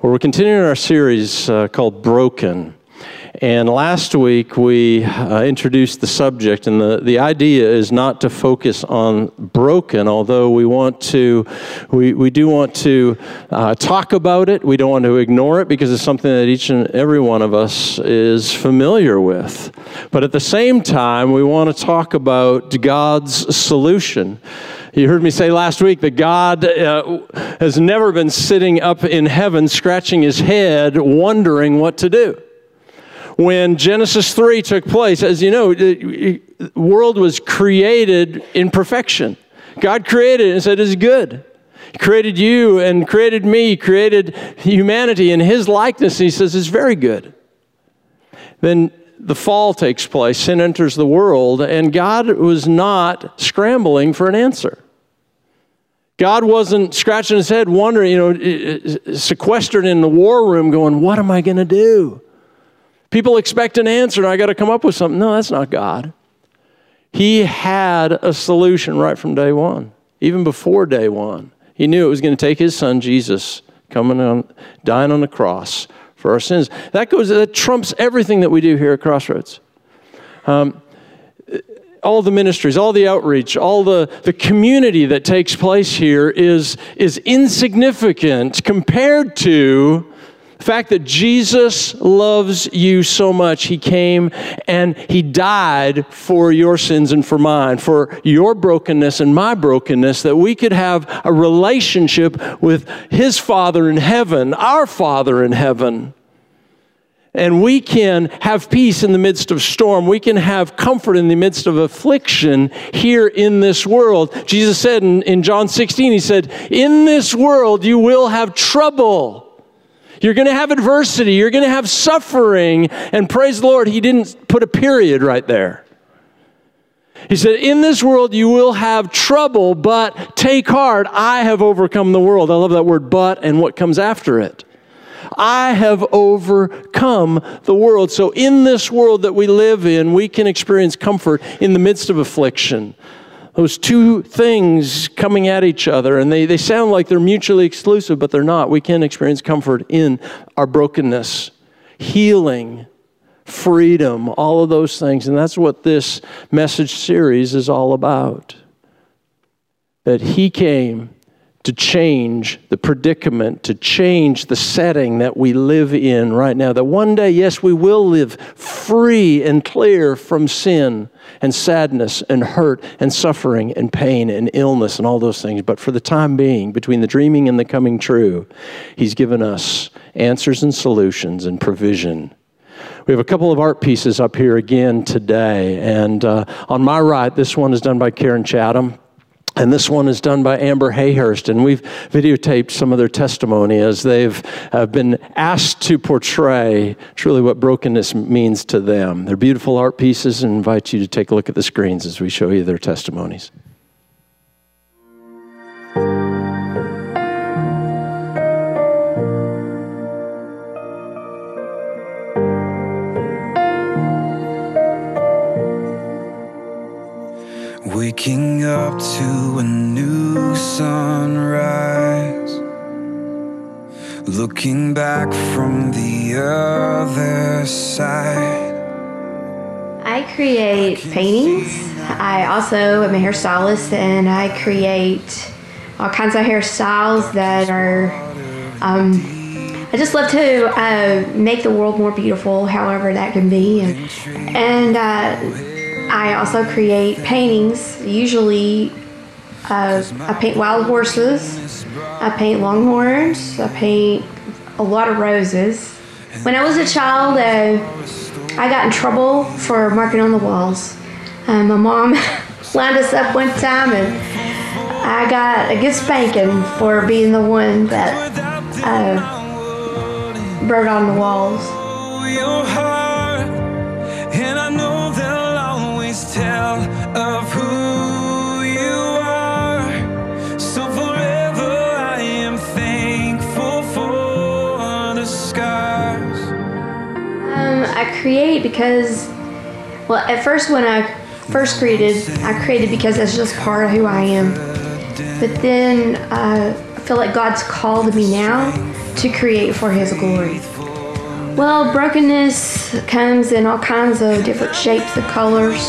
Well, we're continuing our series uh, called Broken. And last week we uh, introduced the subject, and the, the idea is not to focus on broken, although we want to, we, we do want to uh, talk about it. We don't want to ignore it because it's something that each and every one of us is familiar with. But at the same time, we want to talk about God's solution. You heard me say last week that God uh, has never been sitting up in heaven scratching his head wondering what to do. When Genesis 3 took place, as you know, the world was created in perfection. God created it and said, It's good. He created you and created me, created humanity in His likeness. And He says, It's very good. Then the fall takes place, sin enters the world, and God was not scrambling for an answer. God wasn't scratching his head, wondering, you know, sequestered in the war room, going, What am I going to do? People expect an answer, and I got to come up with something. No, that's not God. He had a solution right from day one, even before day one. He knew it was going to take his son, Jesus, coming on, dying on the cross for our sins. That goes, that trumps everything that we do here at Crossroads. Um, all the ministries, all the outreach, all the, the community that takes place here is, is insignificant compared to the fact that Jesus loves you so much. He came and He died for your sins and for mine, for your brokenness and my brokenness, that we could have a relationship with His Father in heaven, our Father in heaven and we can have peace in the midst of storm. We can have comfort in the midst of affliction here in this world. Jesus said in, in John 16, He said, In this world you will have trouble. You're going to have adversity. You're going to have suffering. And praise the Lord, He didn't put a period right there. He said, In this world you will have trouble, but take heart. I have overcome the world. I love that word, but, and what comes after it. I have overcome the world. So, in this world that we live in, we can experience comfort in the midst of affliction. Those two things coming at each other, and they, they sound like they're mutually exclusive, but they're not. We can experience comfort in our brokenness, healing, freedom, all of those things. And that's what this message series is all about. That He came to change the predicament, to change the setting that we live in right now. That one day, yes, we will live free and clear from sin and sadness and hurt and suffering and pain and illness and all those things. But for the time being, between the dreaming and the coming true, He's given us answers and solutions and provision. We have a couple of art pieces up here again today. And uh, on my right, this one is done by Karen Chatham. And this one is done by Amber Hayhurst, and we've videotaped some of their testimony as they've uh, been asked to portray truly what brokenness means to them. They're beautiful art pieces, and invite you to take a look at the screens as we show you their testimonies. Waking up to a new sunrise. Looking back from the other side. I create paintings. I also am a hairstylist and I create all kinds of hairstyles that are um, I just love to uh, make the world more beautiful, however that can be, and, and uh, I also create paintings. Usually, uh, I paint wild horses, I paint longhorns, I paint a lot of roses. When I was a child, uh, I got in trouble for marking on the walls. Uh, my mom lined us up one time, and I got a good spanking for being the one that uh, wrote on the walls. Create because, well, at first when I first created, I created because that's just part of who I am. But then uh, I feel like God's called me now to create for His glory? Well, brokenness comes in all kinds of different shapes and colors.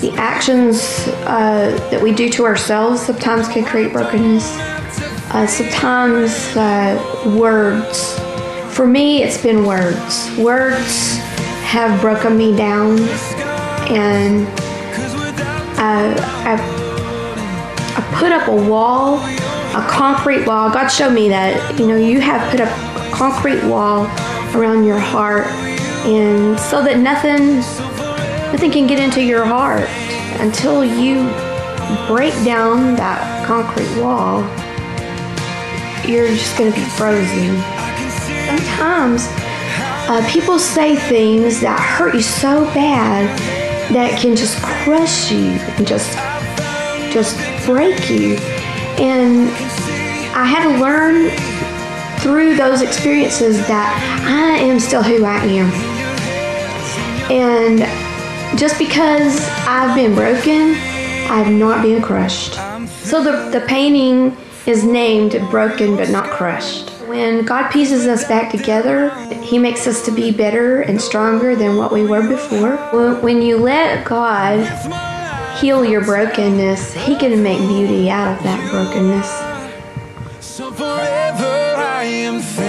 The actions uh, that we do to ourselves sometimes can create brokenness. Uh, sometimes uh, words. For me, it's been words. Words have broken me down, and uh, I, I put up a wall, a concrete wall. God showed me that you know you have put up a concrete wall around your heart and so that nothing nothing can get into your heart until you break down that concrete wall you're just going to be frozen sometimes uh, people say things that hurt you so bad that can just crush you and just just break you and i had to learn through those experiences that I am still who I am. And just because I've been broken, I've not been crushed. So the, the painting is named Broken but Not Crushed. When God pieces us back together, He makes us to be better and stronger than what we were before. When you let God heal your brokenness, He can make beauty out of that brokenness. steady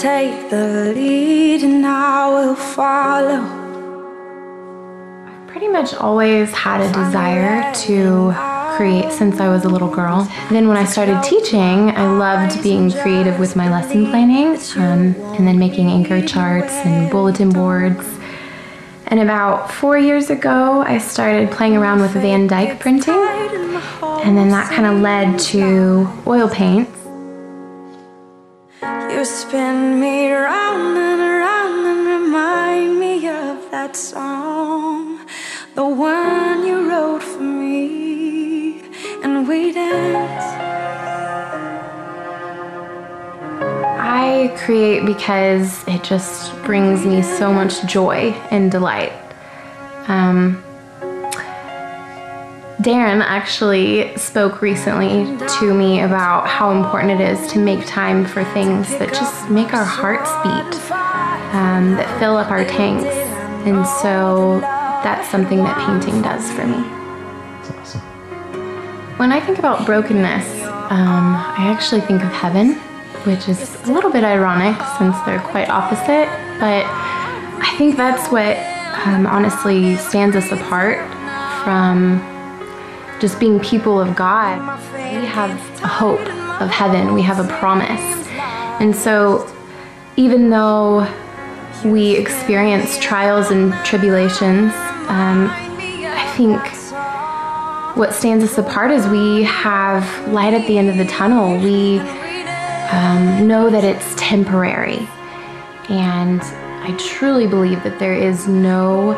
take the lead, and I will follow. I've pretty much always had a desire to create since I was a little girl. Then when I started teaching, I loved being creative with my lesson planning um, and then making anchor charts and bulletin boards and about four years ago, I started playing around with Van Dyke printing. And then that kind of led to oil paints. You spin me around and around and remind me of that song, the one you wrote for me, and we dance. I create because it just brings me so much joy and delight. Um, Darren actually spoke recently to me about how important it is to make time for things that just make our hearts beat, um, that fill up our tanks. And so that's something that painting does for me. That's awesome. When I think about brokenness, um, I actually think of heaven which is a little bit ironic since they're quite opposite, but I think that's what um, honestly stands us apart from just being people of God. We have a hope of heaven, we have a promise. And so, even though we experience trials and tribulations, um, I think what stands us apart is we have light at the end of the tunnel. We um, know that it's temporary. And I truly believe that there is no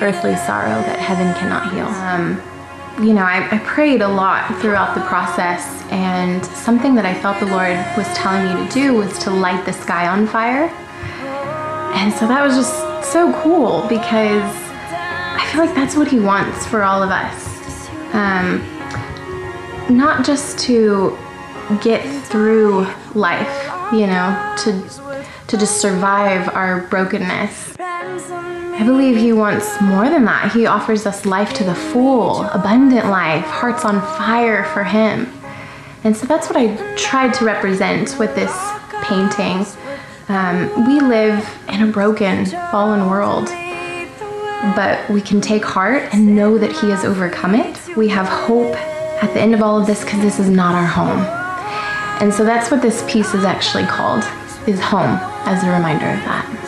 earthly sorrow that heaven cannot heal. Um, you know, I, I, prayed a lot throughout the process, and something that I felt the Lord was telling me to do was to light the sky on fire. And so that was just so cool because I feel like that's what He wants for all of us. Um, not just to get through life, you know, to to just survive our brokenness. I believe he wants more than that. He offers us life to the full, abundant life, hearts on fire for him. And so that's what I tried to represent with this painting. Um, we live in a broken, fallen world, but we can take heart and know that He has overcome it. We have hope at the end of all of this because this is not our home. And so that's what this piece is actually called, is home, as a reminder of that.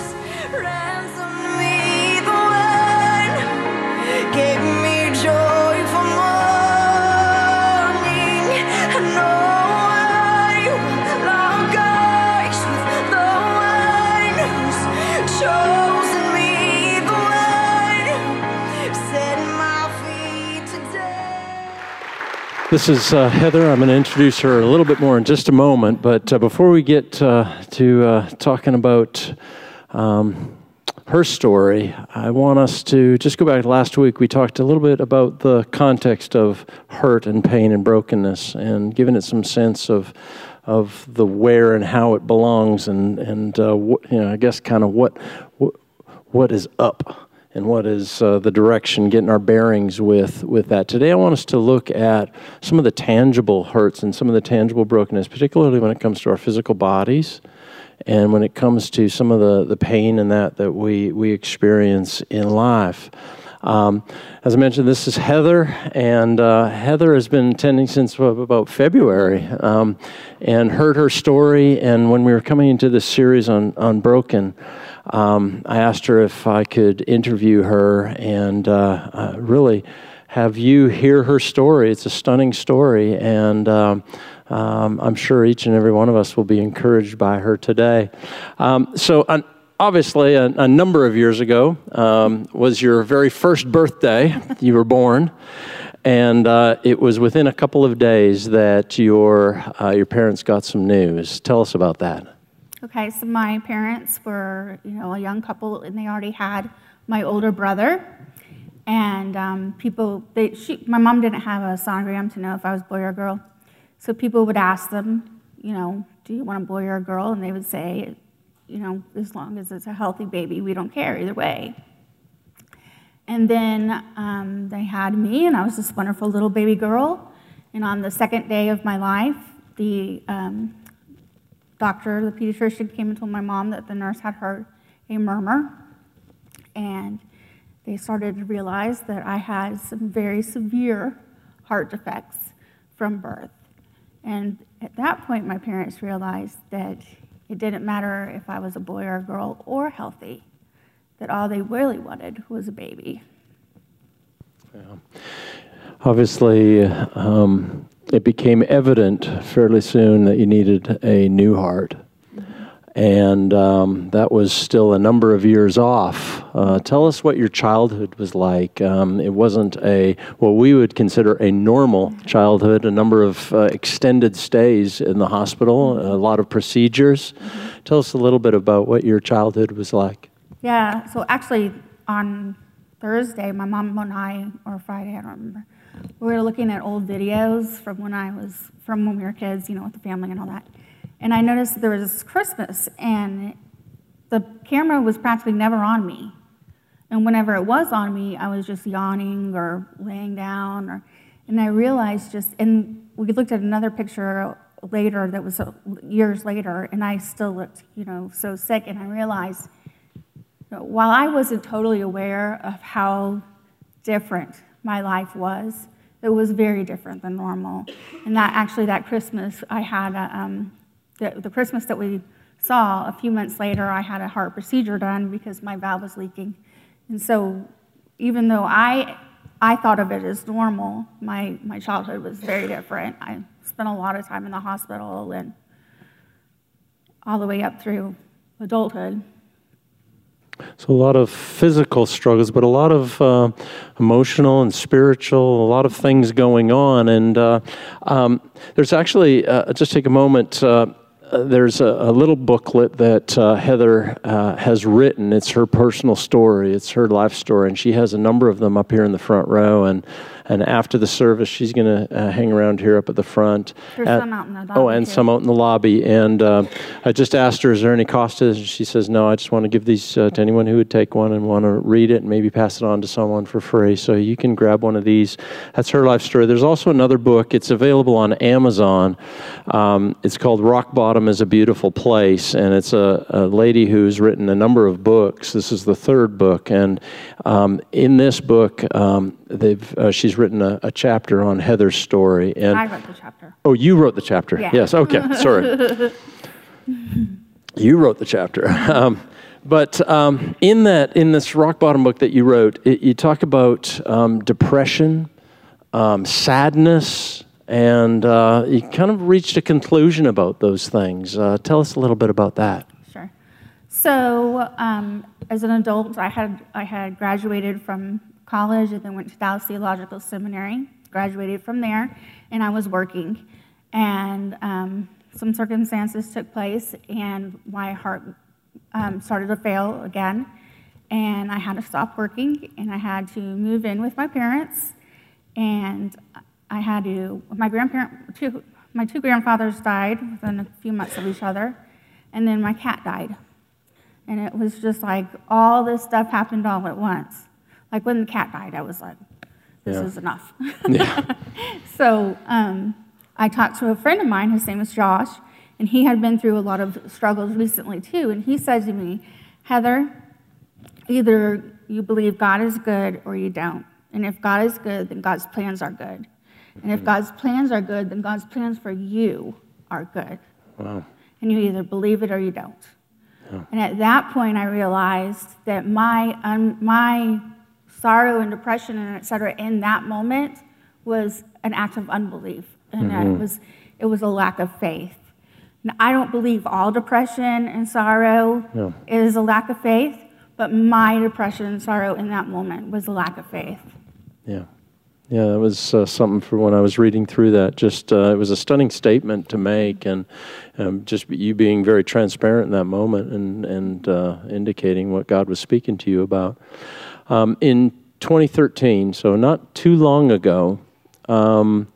This is uh, Heather. I'm going to introduce her a little bit more in just a moment. But uh, before we get uh, to uh, talking about um, her story, I want us to just go back to last week. We talked a little bit about the context of hurt and pain and brokenness and giving it some sense of of the where and how it belongs and and uh, you know I guess kind of what, what what is up and what is uh, the direction, getting our bearings with, with that. Today, I want us to look at some of the tangible hurts and some of the tangible brokenness, particularly when it comes to our physical bodies and when it comes to some of the, the pain and that that we, we experience in life. Um, as I mentioned, this is Heather, and uh, Heather has been attending since about February um, and heard her story. And when we were coming into this series on, on Broken, um, I asked her if I could interview her and uh, uh, really have you hear her story. It's a stunning story, and um, um, I'm sure each and every one of us will be encouraged by her today. Um, so, obviously, a, a, number of years ago um, was your very first birthday. you were born. And uh, it was within a couple of days that your, uh, your parents got some news. Tell us about that. Okay, so my parents were, you know, a young couple, and they already had my older brother. And um, people, they, she, my mom didn't have a sonogram to know if I was boy or girl. So people would ask them, you know, do you want a boy or a girl? And they would say, you know, as long as it's a healthy baby, we don't care either way. And then um, they had me, and I was this wonderful little baby girl. And on the second day of my life, the um, doctor, the pediatrician, came and told my mom that the nurse had heard a murmur. And they started to realize that I had some very severe heart defects from birth. And at that point, my parents realized that it didn't matter if I was a boy or a girl or healthy, that all they really wanted was a baby. Yeah. Obviously, um, it became evident fairly soon that you needed a new heart. And um, that was still a number of years off. Uh, tell us what your childhood was like. Um, it wasn't a, what we would consider a normal childhood, a number of uh, extended stays in the hospital, a lot of procedures. Mm-hmm. Tell us a little bit about what your childhood was like. Yeah, so actually, on Thursday, my mom and I, or Friday, I don't remember, we were looking at old videos from when I was, from when we were kids, you know, with the family and all that. And I noticed there was Christmas, and the camera was practically never on me. And whenever it was on me, I was just yawning or laying down. Or, and I realized just, and we looked at another picture later that was uh, years later, and I still looked, you know, so sick. And I realized, you know, while I wasn't totally aware of how different my life was, it was very different than normal. And that actually, that Christmas, I had a, um, the, the Christmas that we saw, a few months later, I had a heart procedure done because my valve was leaking. And so, even though I, I thought of it as normal, my, my childhood was very different. I spent a lot of time in the hospital and all the way up through adulthood. So, a lot of physical struggles, but a lot of uh, emotional and spiritual, a lot of things going on. And uh, um, there's actually, uh, just take a moment. Uh, there's a, a, little booklet that uh, Heather uh, has written. It's her personal story, it's her life story, and she has a number of them up here in the front row. And and after the service, she's going to uh, hang around here up at the front. There's at, some out in the lobby. Oh, and too. some out in the lobby. And uh, I just asked her, is there any cost to this? And she says, no, I just want to give these uh, to anyone who would take one and want to read it and maybe pass it on to someone for free. So you can grab one of these. That's her life story. There's also another book. It's available on Amazon. Um, it's called Rock Bottom is a Beautiful Place. And it's a, a, lady who's written a number of books. This is the third book. And um, in this book, um, they've uh, she's written a, a, chapter on Heather's story. And I wrote the chapter. Oh, you wrote the chapter. Yeah. Yes. Okay. Sorry. you wrote the chapter. Um, but um, in that, in this rock bottom book that you wrote, it, you talk about um, depression, um, sadness, and uh, you kind of reached a conclusion about those things. Uh, tell us a little bit about that. Sure. So, um, as an adult, I had I had graduated from college and then went to Dallas Theological Seminary. graduated from there, and I was working. And um, some circumstances took place, and my heart um, started to fail again. And I had to stop working, and I had to move in with my parents. And I had to, my grandparent, two, my two grandfathers died within a few months of each other, and then my cat died. And it was just like all this stuff happened all at once. Like when the cat died, I was like, this Yeah. is enough. Yeah. so um, I talked to a friend of mine, his name is Josh, and he had been through a lot of struggles recently too. And he said to me, Heather, either you believe God is good or you don't. And if God is good, then God's plans are good. And if God's plans are good, then God's plans for you are good. Wow. And you either believe it or you don't. And at that point, I realized that my, um, my sorrow and depression and et cetera in that moment was an act of unbelief. And that it, was, it was a lack of faith. Now, I don't believe all depression and sorrow No. is a lack of faith, but my depression and sorrow in that moment was a lack of faith. Yeah. Yeah, that was uh, something for when I was reading through that. Just uh, it was a stunning statement to make, and um, just you being very transparent in that moment and and uh, indicating what God was speaking to you about. Um, in 2013, so not too long ago, um,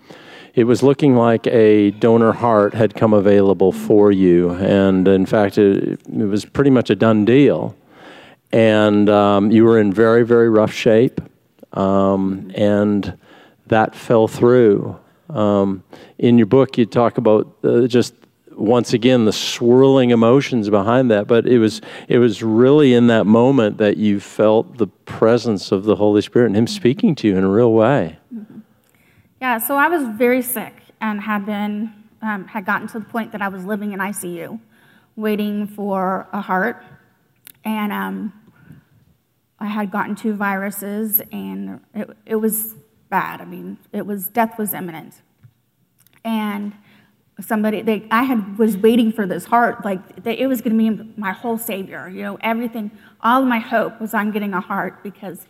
it was looking like a donor heart had come available for you, and in fact, it, it was pretty much a done deal. And um, you were in very very rough shape um, and that fell through. Um, in your book, you talk about uh, just once again the swirling emotions behind that, but it was it was really in that moment that you felt the presence of the Holy Spirit and Him speaking to you in a real way. Yeah, so I was very sick and had been um, had gotten to the point that I was living in ICU, waiting for a heart, and um, I had gotten two viruses, and it, it was bad. I mean, it was death was imminent, and somebody they I had was waiting for this heart like they, it was going to be my whole savior. You know, everything, all my hope was on getting a heart because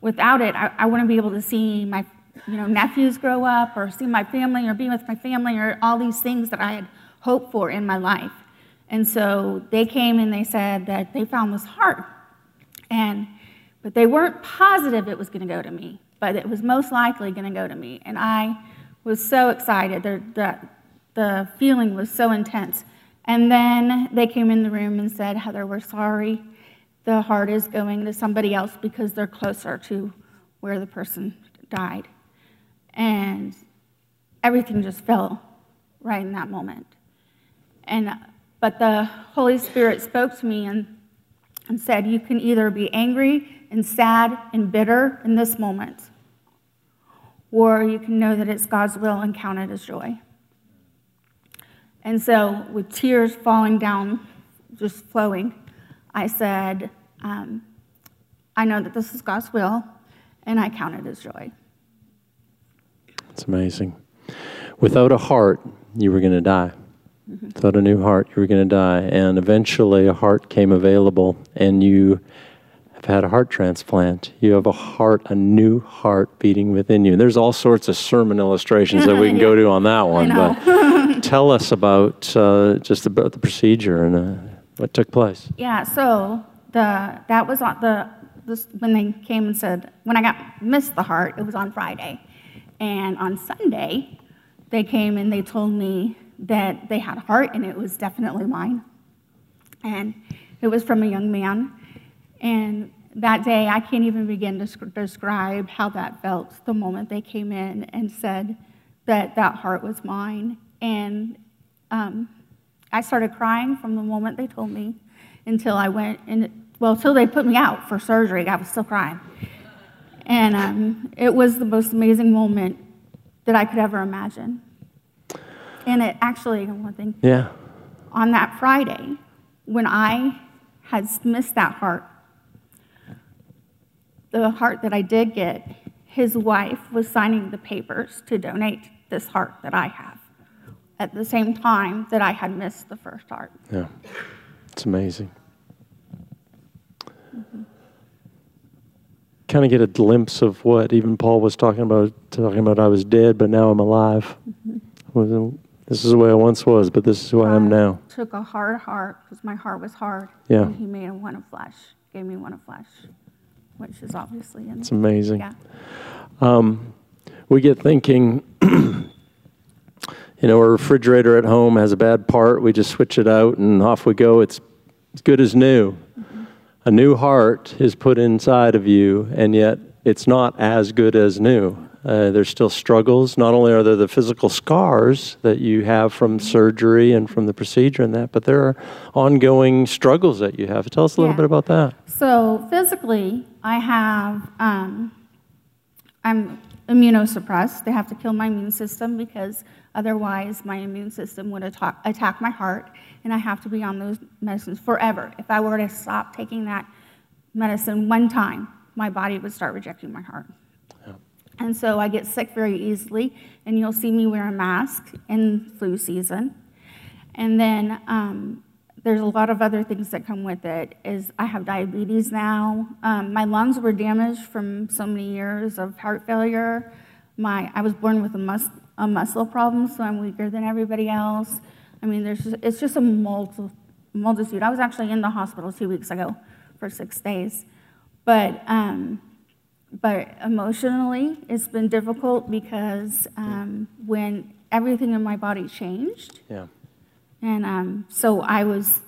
without it, I, I wouldn't be able to see my you know nephews grow up or see my family or be with my family or all these things that I had hoped for in my life. And so they came and they said that they found this heart, and but they weren't positive it was going to go to me, but it was most likely going to go to me. And I was so excited. The, the, the feeling was so intense. And then they came in the room and said, Heather, we're sorry. The heart is going to somebody else because they're closer to where the person died. And everything just fell right in that moment. And, but the Holy Spirit spoke to me and, and said, You can either be angry and sad and bitter in this moment, or you can know that it's God's will and count it as joy. And so, with tears falling down, just flowing, I said, um, I know that this is God's will, and I count it as joy. It's amazing. Without a heart, you were going to die. Without a new heart, you were going to die. And eventually, a heart came available, and you have had a heart transplant. You have a heart, a new heart beating within you. There's all sorts of sermon illustrations that we can go to on that one. But tell us about uh, just about the procedure and uh, what took place. Yeah, so the that was on the this, when they came and said when I got missed the heart, it was on Friday, and on Sunday, they came and they told me that they had a heart and it was definitely mine, and it was from a young man, and that day I can't even begin to describe how that felt the moment they came in and said that that heart was mine, and um, I started crying from the moment they told me until I went and well, until they put me out for surgery, I was still crying. And um, it was the most amazing moment that I could ever imagine. And it actually, one thing, Yeah. on that Friday, when I had missed that heart, the heart that I did get, his wife was signing the papers to donate this heart that I have at the same time that I had missed the first heart. Yeah. It's amazing. kind of get a glimpse of what even Paul was talking about, talking about I was dead, but now I'm alive. Mm-hmm. This is the way I once was, but this is who I am now. Took a hard heart because my heart was hard. Yeah. And he made a one of flesh, gave me one of flesh, which is obviously in. It's amazing. Yeah. Um, we get thinking, you know, a refrigerator at home has a bad part. We just switch it out and off we go. It's as good as new. Mm-hmm. A new heart is put inside of you, and yet it's not as good as new. Uh, there's still struggles. Not only are there the physical scars that you have from surgery and from the procedure and that, but there are ongoing struggles that you have. Tell us a little Yeah. bit about that. So physically, I have, um, I'm immunosuppressed. They have to kill my immune system because otherwise my immune system would attack, attack my heart, and I have to be on those medicines forever. If I were to stop taking that medicine one time, my body would start rejecting my heart. And so I get sick very easily, and you'll see me wear a mask in flu season. And then um, there's a lot of other things that come with it. Is I have diabetes now. Um, my lungs were damaged from so many years of heart failure. My I was born with a, mus- a muscle problem, so I'm weaker than everybody else. I mean, there's just, it's just a multi- multitude. I was actually in the hospital two weeks ago for six days, but. Um, but emotionally, it's been difficult because um, when everything in my body changed, Yeah. and um, so I was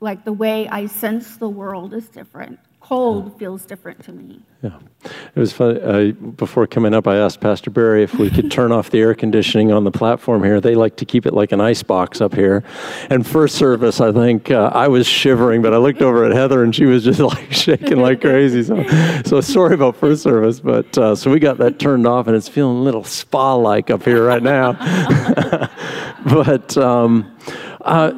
like the way I sense the world is different. Cold feels different to me. Yeah, it was funny. Uh, before coming up, I asked Pastor Barry if we could turn off the air conditioning on the platform here. They like to keep it like an ice box up here. And first service, I think uh, I was shivering, but I looked over at Heather and she was just like shaking like crazy. So, so sorry about first service, but uh, so we got that turned off, and it's feeling a little spa-like up here right now. but. Um, uh,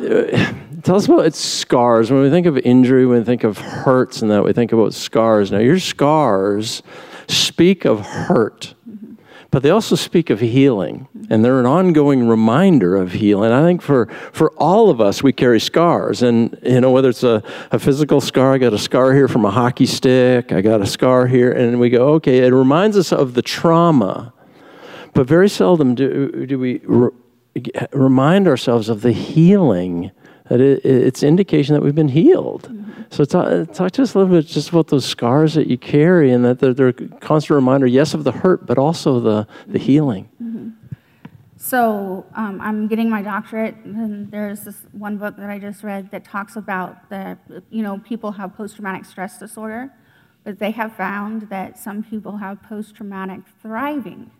tell us about its scars. When we think of injury, when we think of hurts and that, we think about scars. Now, your scars speak of hurt, but they also speak of healing, and they're an ongoing reminder of healing. I think for, for all of us, we carry scars, and you know whether it's a, a physical scar, I got a scar here from a hockey stick, I got a scar here, and we go, okay, it reminds us of the trauma, but very seldom do, do we re- remind ourselves of the healing that it, it's indication that we've been healed. Mm-hmm. So talk, talk, to us a little bit just about those scars that you carry and that they're, they're a constant reminder, yes, of the hurt, but also the, the healing. Mm-hmm. So um, I'm getting my doctorate, and there's this one book that I just read that talks about the, you know, people have post-traumatic stress disorder, but they have found that some people have post-traumatic thriving.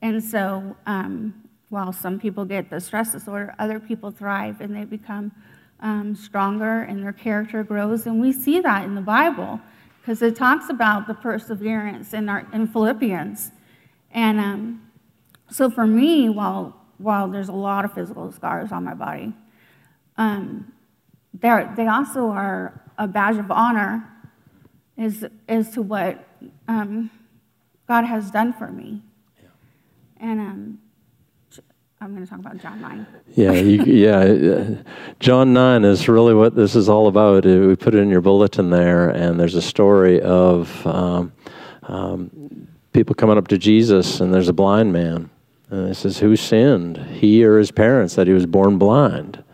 And so um, while some people get the stress disorder, other people thrive and they become um, stronger and their character grows. And we see that in the Bible because it talks about the perseverance in, our, in Philippians. And um, so for me, while, while there's a lot of physical scars on my body, um, they also are a badge of honor as, as to what um, God has done for me. And um, I'm going to talk about John 9. Yeah, you, yeah. John 9 is really what this is all about. Uh, We put it in your bulletin there, and there's a story of um, um, people coming up to Jesus, and there's a blind man. And it says, Who sinned? He or his parents that he was born blind?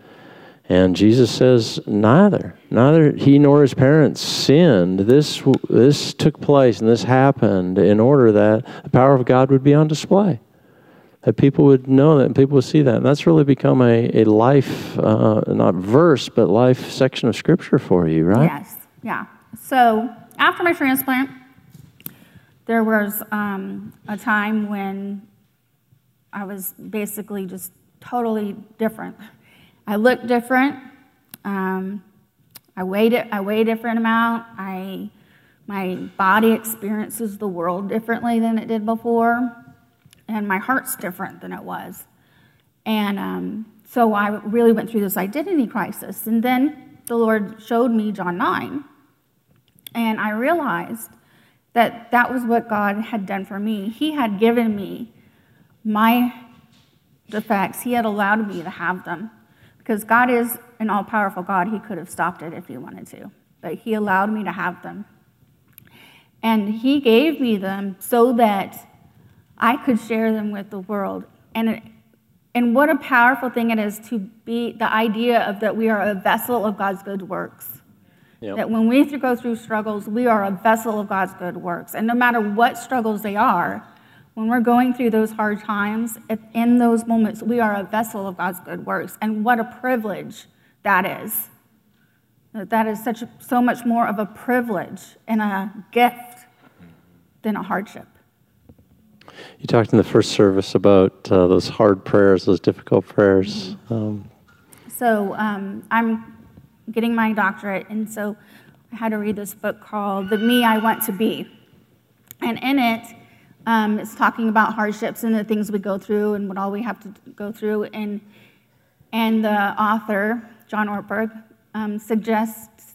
And Jesus says, Neither. Neither he nor his parents sinned. This, this took place and this happened in order that the power of God would be on display that people would know that and people would see that. And that's really become a, a life, uh, not verse, but life section of scripture for you, right? Yes, yeah. So after my transplant, there was um, a time when I was basically just totally different. I looked different. Um, I weighed it. I weigh a different amount. I my body experiences the world differently than it did before and my heart's different than it was. And um, so I really went through this identity crisis. And then the Lord showed me John 9, and I realized that that was what God had done for me. He had given me my defects, He had allowed me to have them. Because God is an all powerful God, He could have stopped it if He wanted to, but He allowed me to have them. And He gave me them so that I could share them with the world. And, and what a powerful thing it is to be the idea of that we are a vessel of God's good works. Yep. That when we go through struggles, we are a vessel of God's good works. And no matter what struggles they are, when we're going through those hard times, in those moments, we are a vessel of God's good works. And what a privilege that is. That is such so much more of a privilege and a gift than a hardship. You talked in the first service about uh, those hard prayers, those difficult prayers. Mm-hmm. Um, so um, I'm getting my doctorate, and so I had to read this book called The Me I Want to Be. And in it, um, it's talking about hardships and the things we go through and what all we have to go through. And, and the author, John Ortberg, um, suggests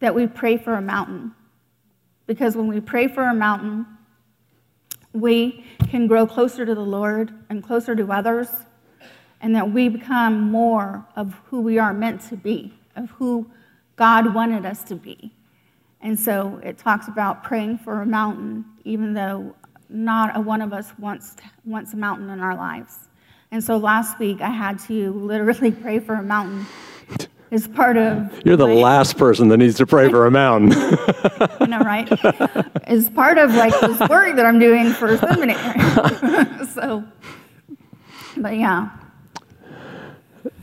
that we pray for a mountain. Because when we pray for a mountain, we can grow closer to the Lord and closer to others, and that we become more of who we are meant to be, of who God wanted us to be. And so it talks about praying for a mountain, even though not a one of us wants, wants a mountain in our lives. And so last week I had to literally pray for a mountain as part of. You're the my, last person that needs to pray for a mountain. you know, right? As part of like this work that I'm doing for seminary. so, but yeah.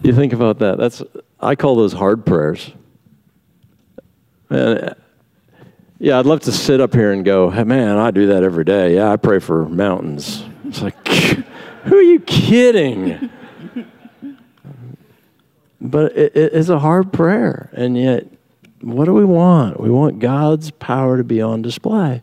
You think about that. That's I call those hard prayers. And yeah, I'd love to sit up here and go, hey, man, I do that every day. Yeah, I pray for mountains. It's like, who are you kidding? But it, it's a hard prayer. And yet, what do we want? We want God's power to be on display.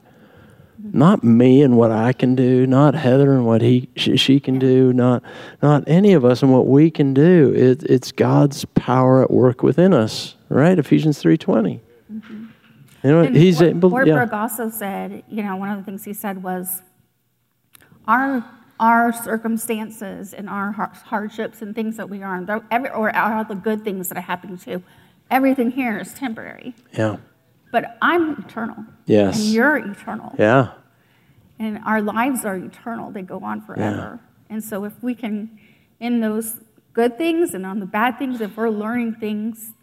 Not me and what I can do, not Heather and what he she, she can do, not not any of us and what we can do. It, it's God's power at work within us, right? Ephesians three twenty. Mm-hmm. You know, and he's able. Ortberg yeah. also said, you know, one of the things he said was, our our circumstances and our hardships and things that we are in, every, or all the good things that are happening to, everything here is temporary. Yeah. But I'm eternal. Yes. And you're eternal. Yeah. And our lives are eternal; they go on forever. Yeah. And so, if we can, in those good things and on the bad things, if we're learning things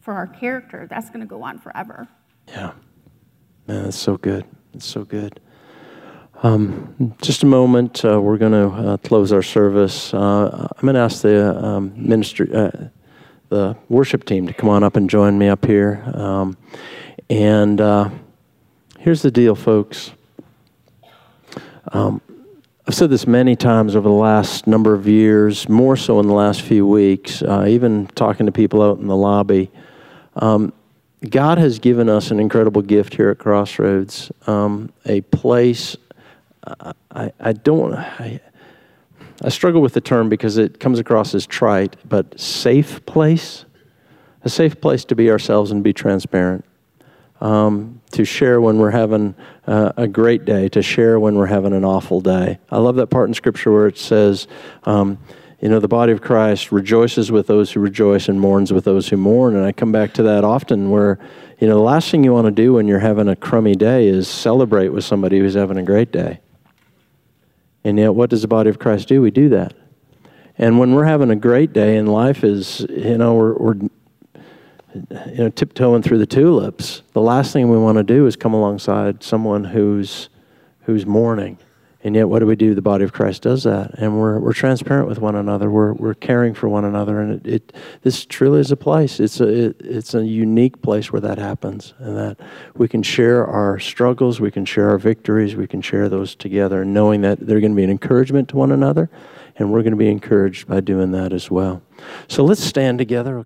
for our character, that's going to go on forever. Yeah. Man, that's so good. It's so good. Um, just a moment, uh, we're going to uh, close our service. Uh, I'm going to ask the um, ministry, uh, the worship team to come on up and join me up here. Um, and uh, here's the deal, folks. Um, I've said this many times over the last number of years, more so in the last few weeks, uh, even talking to people out in the lobby. Um, God has given us an incredible gift here at Crossroads, um, a place. I, I don't. I, I struggle with the term because it comes across as trite, but safe place, a safe place to be ourselves and be transparent, um, to share when we're having uh, a great day, to share when we're having an awful day. I love that part in Scripture where it says. Um, you know, the body of Christ rejoices with those who rejoice and mourns with those who mourn. And I come back to that often where, you know, the last thing you want to do when you're having a crummy day is celebrate with somebody who's having a great day. And yet, what does the body of Christ do? We do that. And when we're having a great day and life is, you know, we're, we're you know, tiptoeing through the tulips, the last thing we want to do is come alongside someone who's, who's mourning and yet, what do we do? The body of Christ does that. And we're, we're transparent with one another. We're, we're caring for one another. And it, it this truly is a place. It's a, it, it's a unique place where that happens. And that we can share our struggles, we can share our victories, we can share those together, knowing that they're going to be an encouragement to one another. And we're going to be encouraged by doing that as well. So let's stand together.